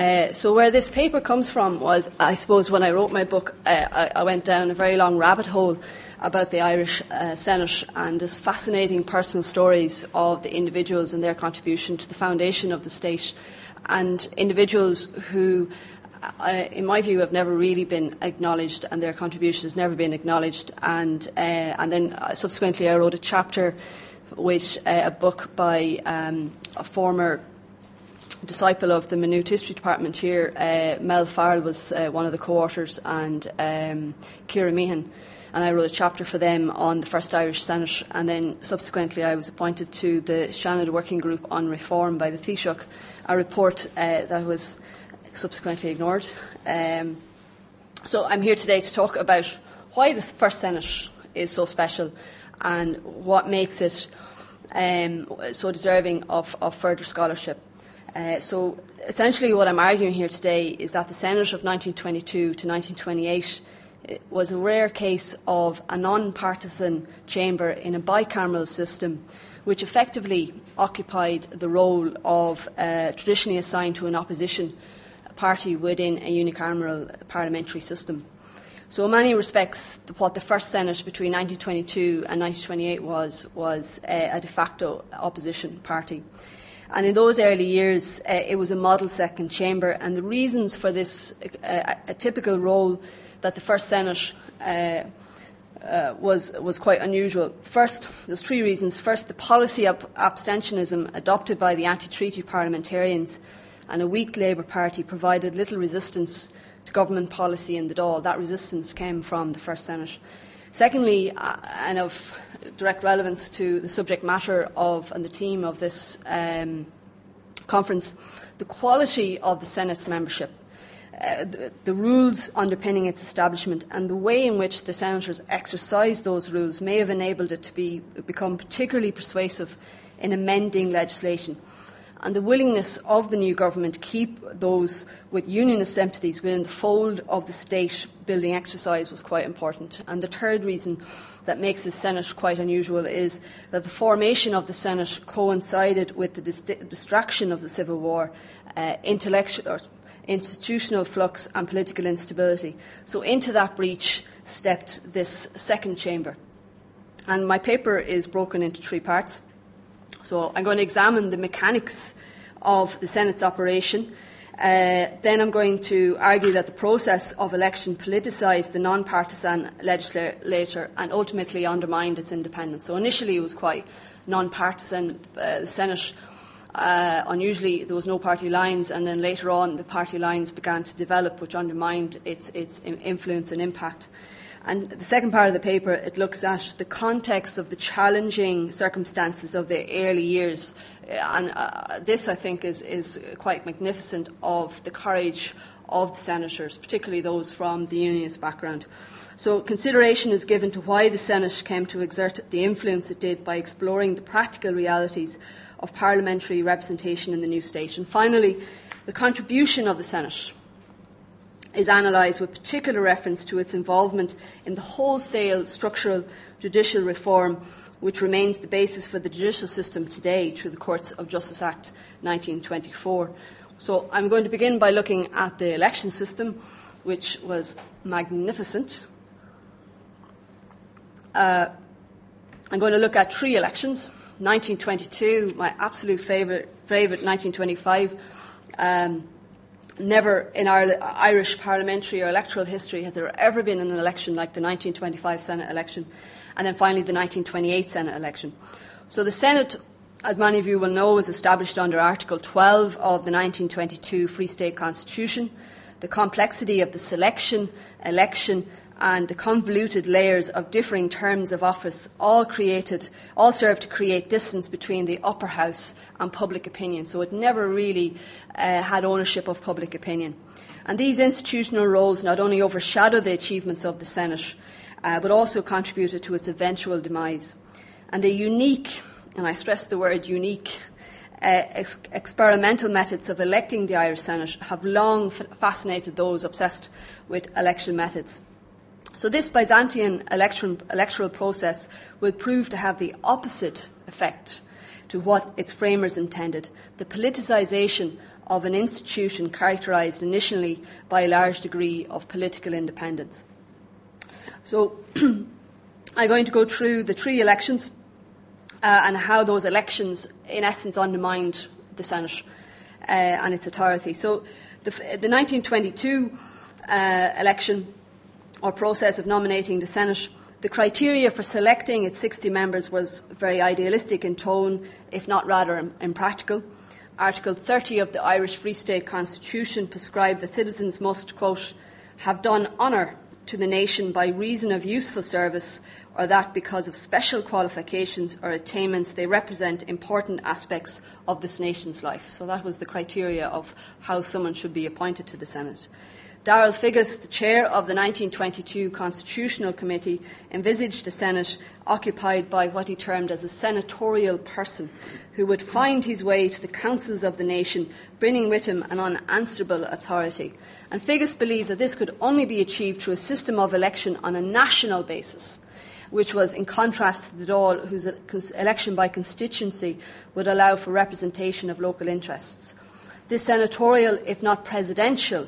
Uh, so, where this paper comes from was, I suppose, when I wrote my book, uh, I, I, went down a very long rabbit hole about the Irish uh, Senate and this fascinating personal stories of the individuals and their contribution to the foundation of the state, and individuals who, uh, in my view, have never really been acknowledged, and their contribution has never been acknowledged. And, uh, and then subsequently, I wrote a chapter with a book by um, a former disciple of the Maynooth History Department here. Uh, Mel Farrell was uh, one of the co-authors, and um, Ciara Meehan. And I wrote a chapter for them on the First Irish Senate. And then subsequently, I was appointed to the Seanad Working Group on Reform by the Taoiseach, a report uh, that was subsequently ignored. Um, so I'm here today to talk about why the First Senate is so special and what makes it um, so deserving of, of further scholarship. Uh, so essentially, what I'm arguing here today is that the Senate of 1922 to 1928 uh, was a rare case of a non partisan chamber in a bicameral system, which effectively occupied the role of uh, traditionally assigned to an opposition party within a unicameral parliamentary system. So, in many respects, what the first Senate between 1922 and 1928 was, was uh, a de facto opposition party. And in those early years, uh, it was a model second chamber. And the reasons for this uh, a typical role that the first Senate uh, uh, was, was quite unusual. First, there's three reasons. First, the policy of abstentionism adopted by the anti treaty parliamentarians and a weak Labour Party provided little resistance to government policy in the Dáil. That resistance came from the First Senate. Secondly, uh, and of direct relevance to the subject matter of and the theme of this um, conference, the quality of the Senate's membership. Uh, the, the, rules underpinning its establishment and the way in which the senators exercised those rules may have enabled it to be, become particularly persuasive in amending legislation and the willingness of the new government to keep those with unionist sympathies within the fold of the state building exercise was quite important. And the third reason that makes the Senate quite unusual is that the formation of the Senate coincided with the dis- distraction of the Civil War, uh, intellectual, institutional flux, and political instability. So, into that breach stepped this second chamber. And my paper is broken into three parts. So I'm going to examine the mechanics of the Senate's operation. Uh, then I'm going to argue that the process of election politicised the non partisan legislature and ultimately undermined its independence. So initially it was quite non partisan. Uh, the Senate, uh, unusually, there was no party lines, and then later on the party lines began to develop, which undermined its, its influence and impact. And the second part of the paper, it looks at the context of the challenging circumstances of the early years. And uh, this, I think, is, is quite magnificent of the courage of the senators, particularly those from the unionist background. So, consideration is given to why the Senate came to exert the influence it did by exploring the practical realities of parliamentary representation in the new state. And finally, the contribution of the Senate is analysed with particular reference to its involvement in the wholesale structural judicial reform which remains the basis for the judicial system today through the Courts of Justice Act 1924. So I'm going to begin by looking at the election system, which was magnificent. Uh, I'm going to look at three elections 1922, my absolute favourite, favourite 1925. Um, never in our Irish parliamentary or electoral history has there ever been an election like the 1925 Senate election, and then finally the 1928 Senate election. So the Senate, as many of you will know, was established under Article 12 of the 1922 Free State Constitution. The complexity of the selection, election, and the convoluted layers of differing terms of office all created, all served to create distance between the upper house and public opinion. So it never really uh, had ownership of public opinion. And these institutional roles not only overshadowed the achievements of the Senate, uh, but also contributed to its eventual demise. And the unique, and I stress the word unique, uh, ex- experimental methods of electing the Irish Senate have long f- fascinated those obsessed with election methods. So, this Byzantine election, electoral process will prove to have the opposite effect to what its framers intended the politicisation of an institution characterised initially by a large degree of political independence. So, I'm going to go through the three elections uh, and how those elections, in essence, undermined the Senate uh, and its authority. So, the, the 1922 uh, election or process of nominating the Senate, the criteria for selecting its 60 members was very idealistic in tone, if not rather impractical. Article 30 of the Irish Free State Constitution prescribed that citizens must, quote, have done honour to the nation by reason of useful service or that because of special qualifications or attainments they represent important aspects of this nation's life. So that was the criteria of how someone should be appointed to the Senate. Darrell Figgis, the chair of the 1922 Constitutional Committee, envisaged a Senate occupied by what he termed as a senatorial person who would find his way to the councils of the nation, bringing with him an unanswerable authority. And Figgis believed that this could only be achieved through a system of election on a national basis which was in contrast to the Dáil, whose election by constituency would allow for representation of local interests. This senatorial, if not presidential,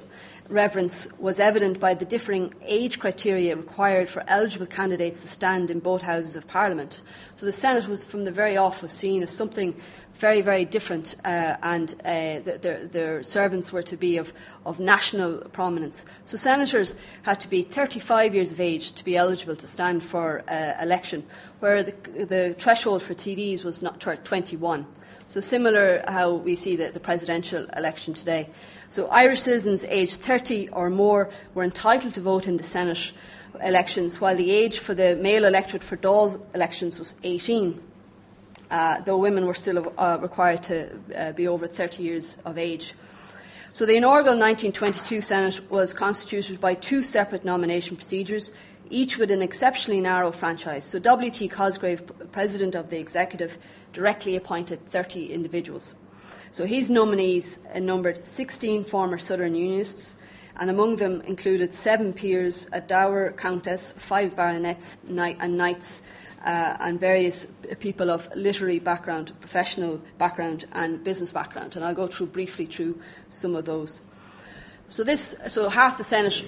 reverence was evident by the differing age criteria required for eligible candidates to stand in both houses of parliament. So the Senate was, from the very off, was seen as something very, very different, uh, and uh, the, their, servants were to be of, of national prominence. So senators had to be 35 years of age to be eligible to stand for uh, election, where the, the threshold for TDs was not 21. So similar how we see the, the presidential election today. So Irish citizens aged 30 or more were entitled to vote in the Senate elections, while the age for the male electorate for Dáil elections was 18, uh, though women were still uh, required to uh, be over 30 years of age. So the inaugural 1922 Senate was constituted by two separate nomination procedures, each with an exceptionally narrow franchise. So W.T. Cosgrave, President of the Executive, directly appointed 30 individuals. So his nominees numbered 16 former Southern Unionists, and among them included seven peers, a dower countess, five baronets and knights, uh, and various people of literary background, professional background, and business background. And I'll go through briefly through some of those. So this, so half the Senate,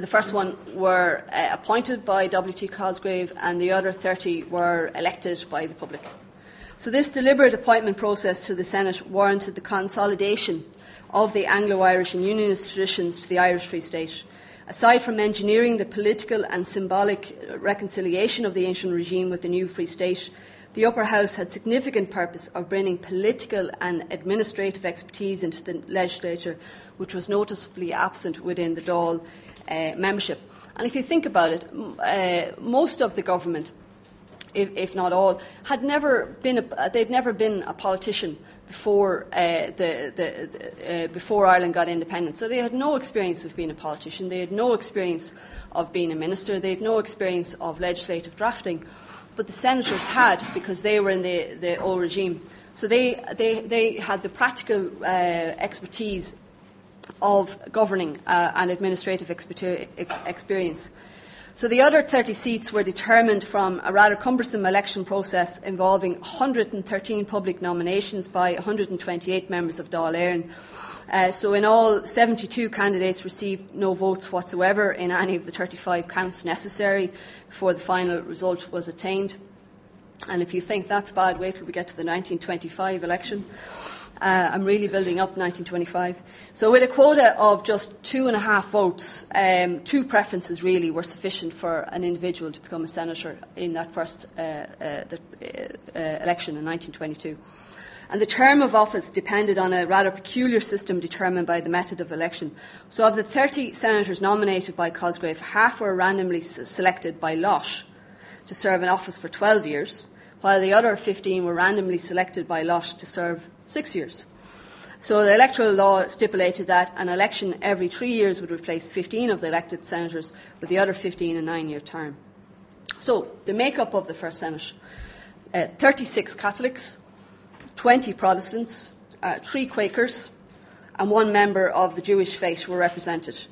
the first one were uh, appointed by W.T. Cosgrave, and the other 30 were elected by the public. So, this deliberate appointment process to the Senate warranted the consolidation of the Anglo Irish and Unionist traditions to the Irish Free State. Aside from engineering the political and symbolic reconciliation of the ancien regime with the new Free State, the upper house had significant purpose of bringing political and administrative expertise into the legislature, which was noticeably absent within the Dáil uh, membership. And if you think about it, uh, most of the government if, if not all, had never been a, they'd never been a politician before uh, the, the, the uh, before Ireland got independence. So they had no experience of being a politician. They had no experience of being a minister. They had no experience of legislative drafting. But the senators had because they were in the, old regime. So they, they, they had the practical uh, expertise of governing uh, and administrative experience. So the other 30 seats were determined from a rather cumbersome election process involving 113 public nominations by 128 members of Dáil Éireann. Uh, so, in all, 72 candidates received no votes whatsoever in any of the 35 counts necessary before the final result was attained. And if you think that's bad, wait till we get to the 1925 election. Uh, I'm really building up 1925. So, with a quota of just two and a half votes, um, two preferences really were sufficient for an individual to become a senator in that first uh, uh, the, uh, uh, election in 1922. And the term of office depended on a rather peculiar system determined by the method of election. So, of the 30 senators nominated by Cosgrave, half were randomly selected by lot to serve in office for 12 years, while the other 15 were randomly selected by lot to serve six years. So the electoral law stipulated that an election every three years would replace 15 of the elected senators, with the other 15 a nine year term. So the makeup of the first Senate uh, 36 Catholics, 20 Protestants, uh, three Quakers, and one member of the Jewish faith were represented.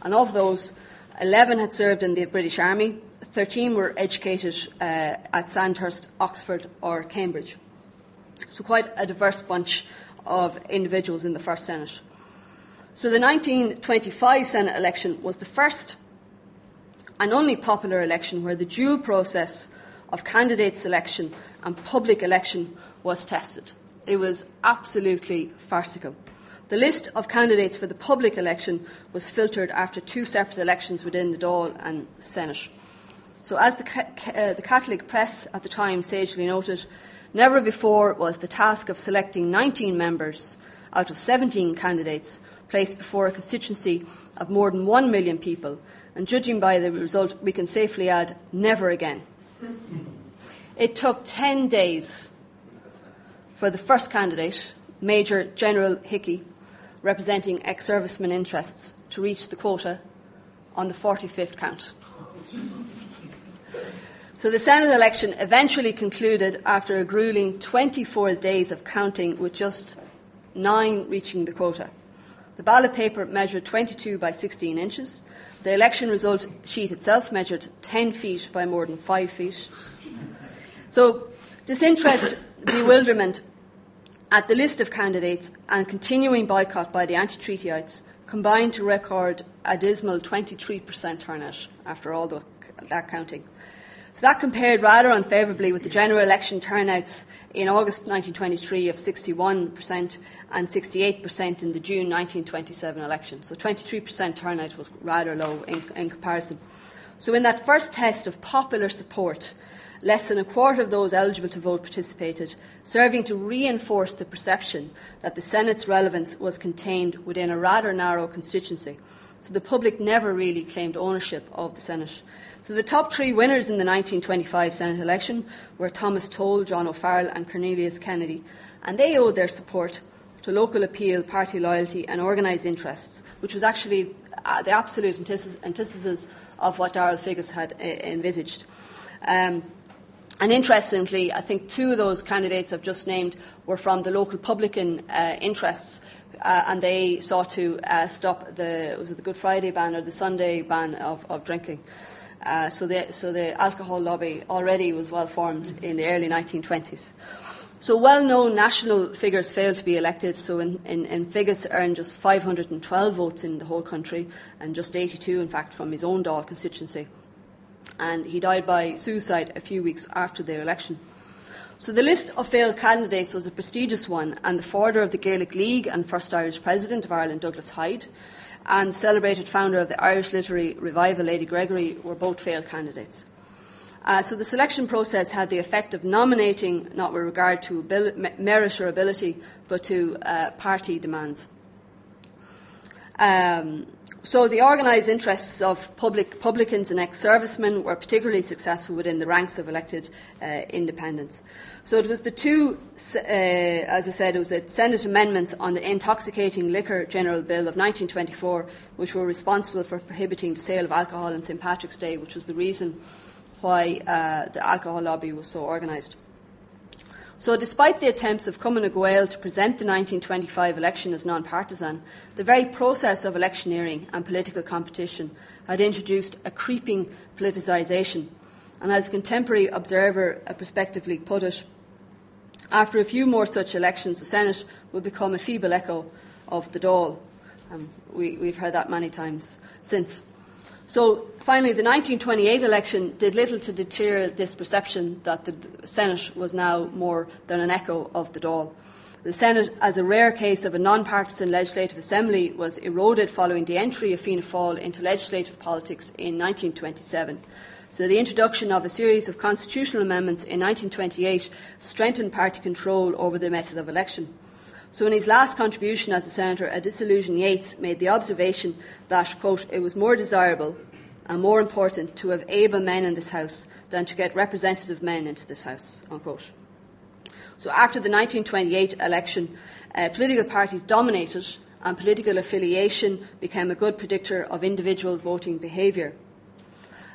And of those, 11 had served in the British Army, 13 were educated uh, at Sandhurst, Oxford, or Cambridge. So, quite a diverse bunch of individuals in the First Senate. So the 1925 Senate election was the first and only popular election where the dual process of candidate selection and public election was tested. It was absolutely farcical. The list of candidates for the public election was filtered after two separate elections within the Dáil and Senate. So, as the, uh, the Catholic press at the time sagely noted, never before was the task of selecting 19 members out of 17 candidates placed before a constituency of more than 1 million people, and judging by the result, we can safely add, never again. It took 10 days for the first candidate, Major General Hickey, representing ex servicemen interests, to reach the quota on the 45th count. So the Senate election eventually concluded after a grueling 24 days of counting, with just nine reaching the quota. The ballot paper measured 22 by 16 inches. The election result sheet itself measured 10 feet by more than 5 feet. So, disinterest, bewilderment at the list of candidates and continuing boycott by the anti treatyites combined to record a dismal 23% turnout after all the, that counting. So that compared rather unfavourably with the general election turnouts in August 1923 of 61% and 68% in the June 1927 election. So 23% turnout was rather low in, in comparison. So in that first test of popular support, less than a quarter of those eligible to vote participated, serving to reinforce the perception that the Senate's relevance was contained within a rather narrow constituency. So the public never really claimed ownership of the Senate. So the top three winners in the 1925 Senate election were Thomas Toal, John O'Farrell, and Cornelius Kennedy, and they owed their support to local appeal, party loyalty, and organised interests, which was actually uh, the absolute antithesis of what Darrell Figgis had uh, envisaged. Um, and interestingly, I think two of those candidates I've just named were from the local publican uh, interests, uh, and they sought to uh, stop the was it the Good Friday ban or the Sunday ban of, of drinking. Uh, so, the, so the alcohol lobby already was well formed in the early 1920s. So well known national figures failed to be elected. So in, in, in Figgis earned just 512 votes in the whole country and just 82, in fact, from his own Dáil constituency. And he died by suicide a few weeks after the election. So the list of failed candidates was a prestigious one, and the founder of the Gaelic League and first Irish President of Ireland, Douglas Hyde, and celebrated founder of the Irish Literary Revival, Lady Gregory, were both failed candidates. Uh, so the selection process had the effect of nominating, not with regard to merit or ability, but to uh, party demands. Um, so the organised interests of public publicans and ex-servicemen were particularly successful within the ranks of elected uh, independents. So it was the two, uh, as I said, it was the Senate amendments on the Intoxicating Liquor General Bill of 1924, which were responsible for prohibiting the sale of alcohol on St Patrick's Day, which was the reason why uh, the alcohol lobby was so organised. So, despite the attempts of Cumann na nGaedheal to present the 1925 election as non partisan, the very process of electioneering and political competition had introduced a creeping politicisation. And as a contemporary observer prospectively put it, after a few more such elections, the Senate will become a feeble echo of the Dáil. Um, we, we've heard that many times since. So finally, the 1928 election did little to deter this perception that the Senate was now more than an echo of the Dáil. The Senate, as a rare case of a non-partisan legislative assembly, was eroded following the entry of Fianna Fáil into legislative politics in 1927. So the introduction of a series of constitutional amendments in 1928 strengthened party control over the method of election. So, in his last contribution as a senator, a disillusioned Yeats made the observation that, quote, it was more desirable and more important to have able men in this House than to get representative men into this House, unquote. So, after the 1928 election, uh, political parties dominated and political affiliation became a good predictor of individual voting behaviour.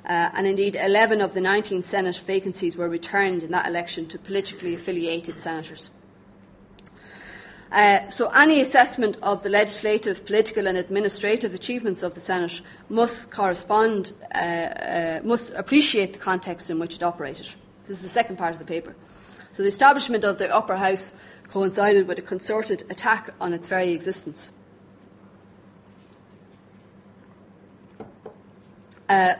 Uh, and indeed, 11 of the 19 Senate vacancies were returned in that election to politically affiliated senators. Uh, so, any assessment of the legislative, political, and administrative achievements of the Senate must correspond, uh, uh, must appreciate the context in which it operated. This is the second part of the paper. So, the establishment of the upper house coincided with a concerted attack on its very existence. Uh,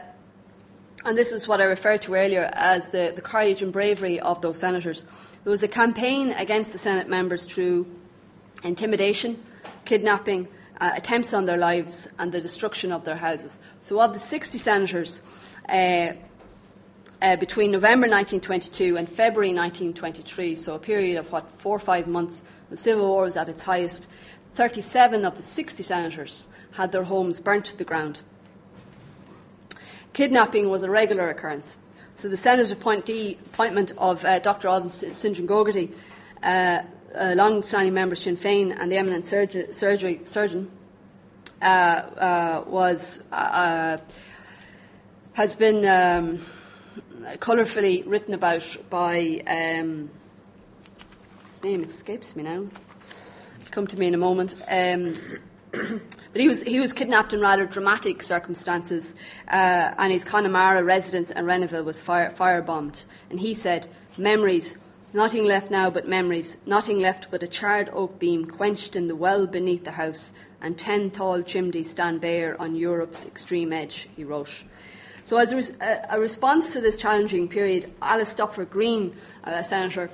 and this is what I referred to earlier as the, the courage and bravery of those senators. There was a campaign against the Senate members through intimidation, kidnapping, uh, attempts on their lives, and the destruction of their houses. So, of the 60 senators, uh, uh, between November 1922 and February 1923, so a period of what, four or five months, the Civil War was at its highest, 37 of the 60 senators had their homes burnt to the ground. Kidnapping was a regular occurrence. So the Senate appointee, appointment of uh, Dr. Oliver St. John Gogarty, uh, a long-standing member Sinn Féin and the eminent surgery, surgery, surgeon, uh, uh was uh, uh, has been um, colourfully written about by. Um, his name escapes me now. Come to me in a moment. Um, but he was, he was kidnapped in rather dramatic circumstances, uh, and his Connemara residence in Renvyle was fire, firebombed. And he said, Memories, nothing left now but memories, nothing left but a charred oak beam quenched in the well beneath the house, and ten tall chimneys stand bare on Europe's extreme edge, he wrote. So, as a, a response to this challenging period, Alice Stopford Green, a senator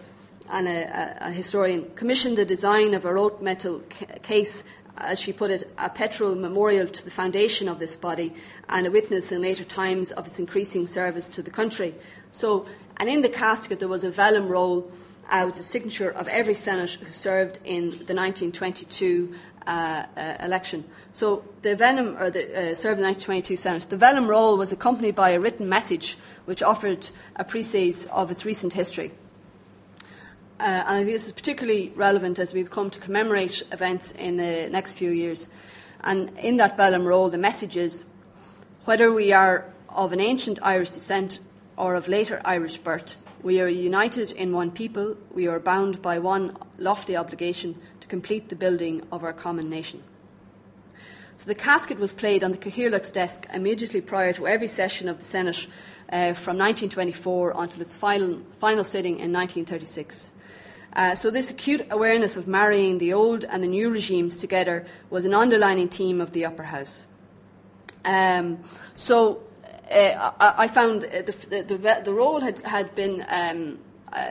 and a, a, historian, commissioned the design of a wrought metal c- case as she put it, a petrol memorial to the foundation of this body and a witness in later times of its increasing service to the country. So, and in the casket there was a vellum roll uh, with the signature of every senator who served in the 1922 uh, uh, election. So the vellum, or the uh, served the 1922 Senate, the vellum roll was accompanied by a written message which offered a précis of its recent history. Uh, and I think this is particularly relevant as we come to commemorate events in the next few years. And in that vellum roll, the message is whether we are of an ancient Irish descent or of later Irish birth, we are united in one people, we are bound by one lofty obligation to complete the building of our common nation. So the casket was played on the Cathaoirleach's desk immediately prior to every session of the Senate uh, from 1924 until its final, final sitting in 1936. Uh, so, this acute awareness of marrying the old and the new regimes together was an underlining theme of the upper house. Um, so, I, I, found the, the, the, the, role had, had been, um, uh,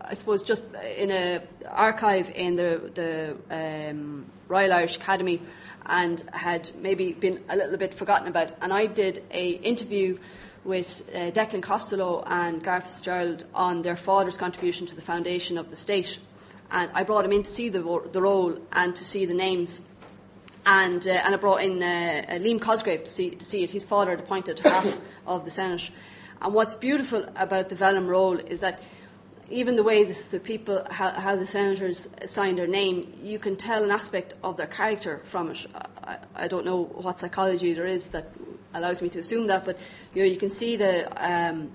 I suppose, just in an archive in the, the um, Royal Irish Academy and had maybe been a little bit forgotten about. And I did a interview with uh, Declan Costello and Garret Fitzgerald on their father's contribution to the foundation of the state. And I brought him in to see the, the role and to see the names. And, uh, and I brought in uh, uh, Liam Cosgrave to see, to see it. His father had appointed half of the Senate. And what's beautiful about the vellum roll is that even the way this, the people, how, how, the senators signed their name, you can tell an aspect of their character from it. I, I, don't know what psychology there is that allows me to assume that, but you know, you can see the um,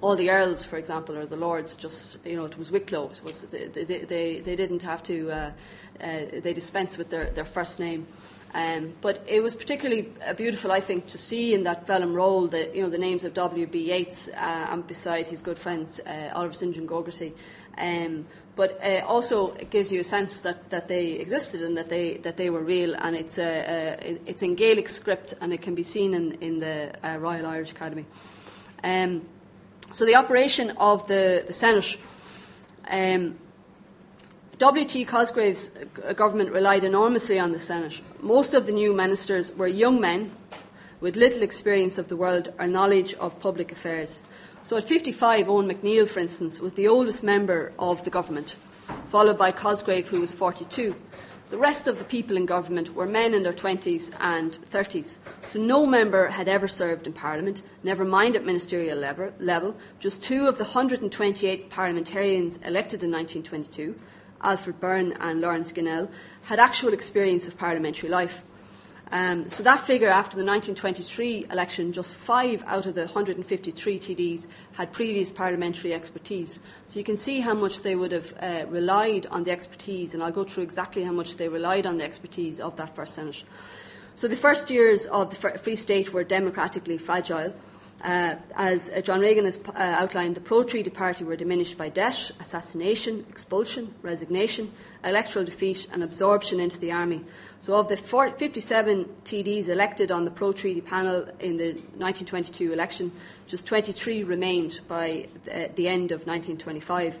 all the earls, for example, or the lords. Just you know, it was Wicklow. It was they they, they, they didn't have to uh, uh, they dispensed with their, their first name. Um, but it was particularly uh, beautiful, I think, to see in that vellum roll the you know the names of W. B. Yeats uh, and beside his good friends uh, Oliver St. John Gogarty. Um, but uh, also it gives you a sense that, that they existed and that they that they were real, and it's it's in Gaelic script and it can be seen in in the Royal Irish Academy. Um, so the operation of the the Senate. Um, W.T. Cosgrave's government relied enormously on the Senate. Most of the new ministers were young men with little experience of the world or knowledge of public affairs. So at 55, Eoin MacNeill, for instance, was the oldest member of the government, followed by Cosgrave, who was 42. The rest of the people in government were men in their 20s and 30s. So no member had ever served in Parliament, never mind at ministerial level. Just two of the 128 parliamentarians elected in 1922, Alfred Byrne and Laurence Ginnell, had actual experience of parliamentary life. Um, so that figure after the 1923 election, just five out of the 153 TDs had previous parliamentary expertise. So you can see how much they would have uh, relied on the expertise, and I'll go through exactly how much they relied on the expertise of that first Senate. So the first years of the Free State were democratically fragile. Uh, as uh, John Regan has uh, outlined, the pro treaty party were diminished by debt, assassination, expulsion, resignation, electoral defeat, and absorption into the army. So, of the 40, 57 TDs elected on the pro treaty panel in the 1922 election, just 23 remained by the, the end of 1925.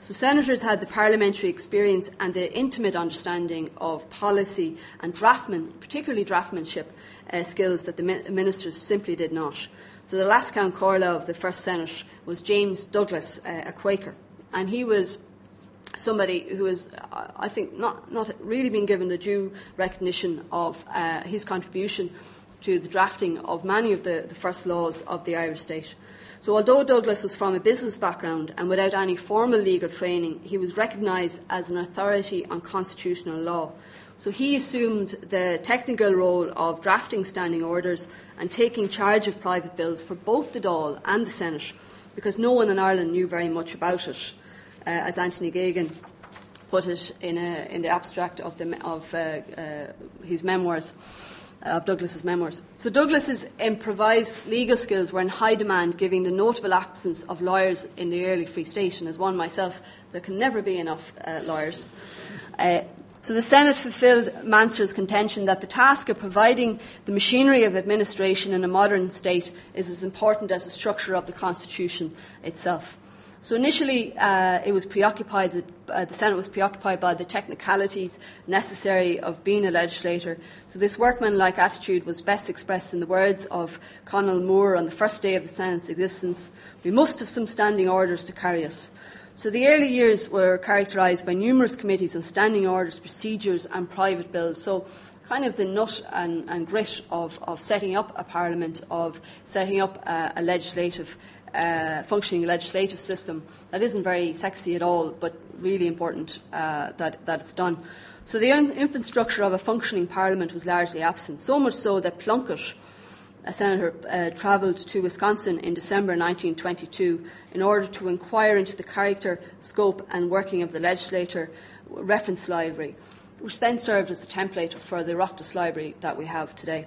So, senators had the parliamentary experience and the intimate understanding of policy and draftman, particularly draftmanship uh, skills that the ministers simply did not. So the last Count Corla of the First Senate was James Douglas, uh, a Quaker. And he was somebody who has, uh, I think, not, not really been given the due recognition of uh, his contribution to the drafting of many of the, the first laws of the Irish state. So, although Douglas was from a business background and without any formal legal training, he was recognised as an authority on constitutional law. So he assumed the technical role of drafting standing orders and taking charge of private bills for both the Dáil and the Senate, because no one in Ireland knew very much about it, uh, as Anthony Gaughan put it in, a, in the abstract of, the, of uh, uh, his memoirs. Uh, of Douglas's memoirs. So Douglas's improvised legal skills were in high demand, given the notable absence of lawyers in the early Free State. And as one myself, there can never be enough uh, lawyers. So the Senate fulfilled Mansergh's contention that the task of providing the machinery of administration in a modern state is as important as the structure of the Constitution itself. So initially, uh, it was preoccupied. Uh, the Senate was preoccupied by the technicalities necessary of being a legislator. So this workmanlike attitude was best expressed in the words of Colonel Moore on the first day of the Senate's existence: "We must have some standing orders to carry us." So the early years were characterised by numerous committees on standing orders, procedures, and private bills. So kind of the nut and, and grit of, of, setting up a parliament, of setting up a, a legislative, uh, functioning legislative system that isn't very sexy at all, but really important uh, that, that it's done. So the infrastructure of a functioning parliament was largely absent, so much so that Plunkett senator uh, travelled to Wisconsin in December 1922 in order to inquire into the character, scope, and working of the legislator reference library, which then served as a template for the Oireachtas library that we have today.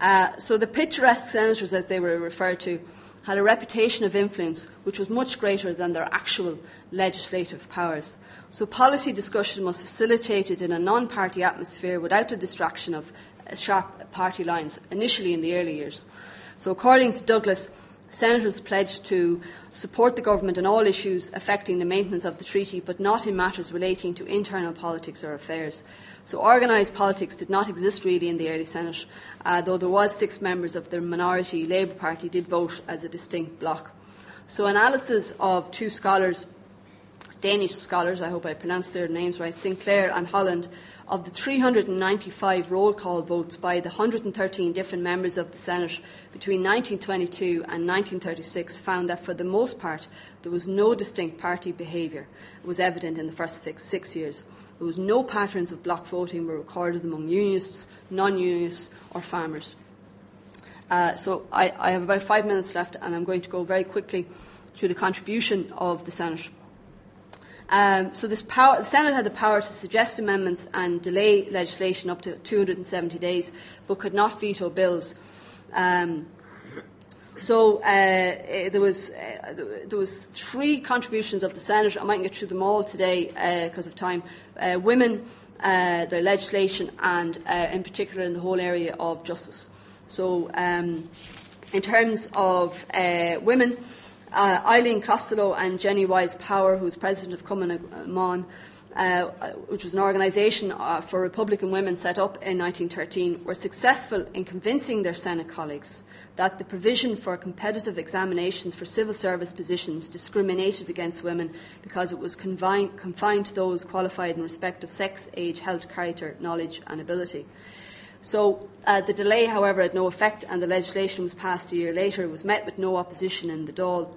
Uh, so the picturesque senators, as they were referred to, had a reputation of influence which was much greater than their actual legislative powers. So policy discussion was facilitated in a non party atmosphere without the distraction of sharp party lines initially in the early years. So, according to Douglas, Senators pledged to support the government on all issues affecting the maintenance of the treaty, but not in matters relating to internal politics or affairs. So, organised politics did not exist really in the early Senate, uh, though there was six members of the minority Labour Party did vote as a distinct bloc. So, analysis of two scholars, Danish scholars, I hope I pronounced their names right, Sinclair and Holland, of the 395 roll call votes by the 113 different members of the Senate between 1922 and 1936 found that for the most part there was no distinct party behaviour. It was evident in the first six years. There was no patterns of block voting were recorded among unionists, non-unionists or farmers. Uh, so I, I have about five minutes left and I'm going to go very quickly through the contribution of the Senate. Um, so power, the Senate had the power to suggest amendments and delay legislation up to 270 days, but could not veto bills. Um, so uh, eh, there was uh, there was three contributions of the Senate. I mightn't get through them all today because uh, of time. Uh, women, uh, their legislation, and uh, in particular in the whole area of justice. So, um, in terms of women uh, Eileen Costello and Jennie Wyse Power, who was president of Cumann Mon, uh, which was an organisation uh, for Republican women set up in 1913, were successful in convincing their Senate colleagues that the provision for competitive examinations for civil service positions discriminated against women because it was confined, confined to those qualified in respect of sex, age, health, character, knowledge, and ability. So uh, the delay, however, had no effect, and the legislation was passed a year later. It was met with no opposition in the Dáil.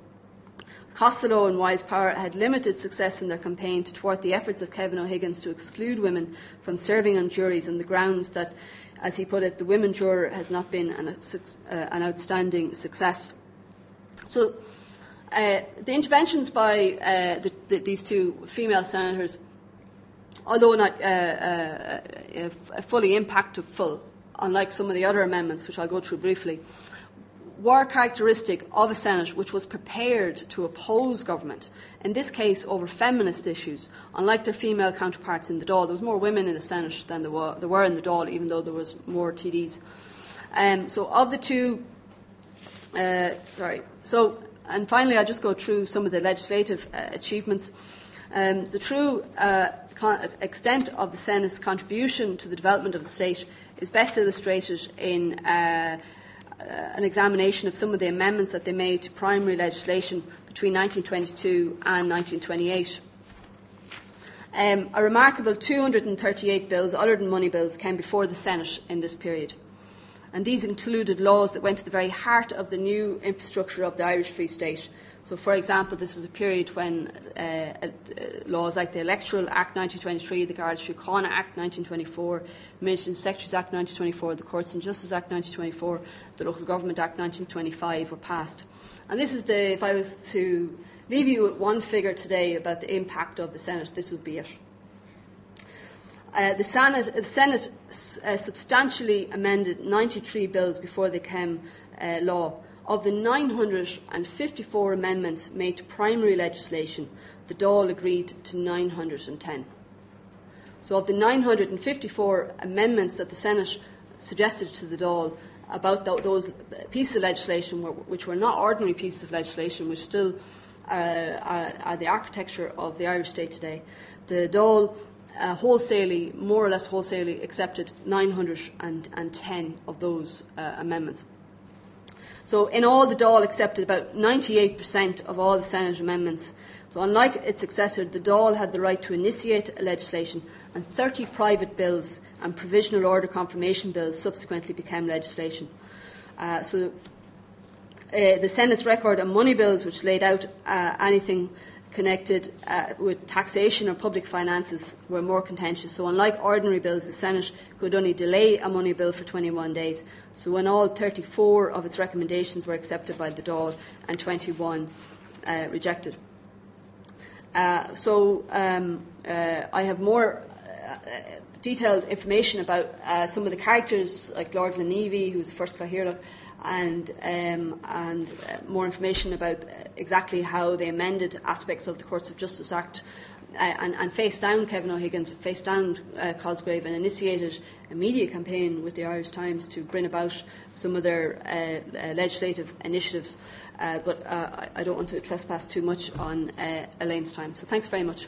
Costello and Wyse Power had limited success in their campaign to thwart the efforts of Kevin O'Higgins to exclude women from serving on juries on the grounds that, as he put it, the women juror has not been an, uh, an outstanding success. So, uh, the interventions by uh, the, the, these two female senators, although not uh, uh, fully impactful, unlike some of the other amendments, which I'll go through briefly, were characteristic of a Senate which was prepared to oppose government, in this case over feminist issues, unlike their female counterparts in the Dáil. There was more women in the Senate than there were, there were in the Dáil, even though there was more TDs. Um, so, of the two, uh, sorry, so, and finally, I'll just go through some of the legislative uh, achievements. Um, the true uh, con- extent of the Senate's contribution to the development of the state is best illustrated in uh, uh, an examination of some of the amendments that they made to primary legislation between 1922 and 1928. Um, a remarkable 238 bills, other than money bills, came before the Senate in this period. And these included laws that went to the very heart of the new infrastructure of the Irish Free State, so, for example, this is a period when uh, uh, laws like the Electoral Act 1923, the Garda Síochána Act 1924, the Ministers Secretaries Act 1924, the Courts and Justice Act 1924, the Local Government Act 1925 were passed. And this is the, if I was to leave you with one figure today about the impact of the Senate, this would be it. Uh, the Senate, the Senate uh, substantially amended 93 bills before they became uh, law. Of the 954 amendments made to primary legislation, the Dáil agreed to 910. So, of the 954 amendments that the Senate suggested to the Dáil about th- those pieces of legislation, which were not ordinary pieces of legislation, which still uh, are, are, the architecture of the Irish state today, the Dáil uh, wholesalely, more or less wholesalely, accepted 910 of those uh, amendments. So, in all, the Dáil accepted about 98% of all the Senate amendments. So, unlike its successor, the Dáil had the right to initiate legislation, and 30 private bills and provisional order confirmation bills subsequently became legislation. Uh, so, uh, the Senate's record on money bills, which laid out uh, anything connected uh, with taxation or public finances were more contentious. So, unlike ordinary bills, the Senate could only delay a money bill for 21 days. So, when all 34 of its recommendations were accepted by the Dáil and 21 uh, rejected. Uh, so, um, uh, I have more uh, detailed information about uh, some of the characters, like Lord Glenavy, who was the first Cathaoirleach and, um, and more information about exactly how they amended aspects of the Courts of Justice Act uh, and, and, faced down Kevin O'Higgins, faced down uh, Cosgrave, and initiated a media campaign with the Irish Times to bring about some of their uh, uh legislative initiatives. Uh, but uh, I don't want to trespass too much on Elaine's time. So thanks very much.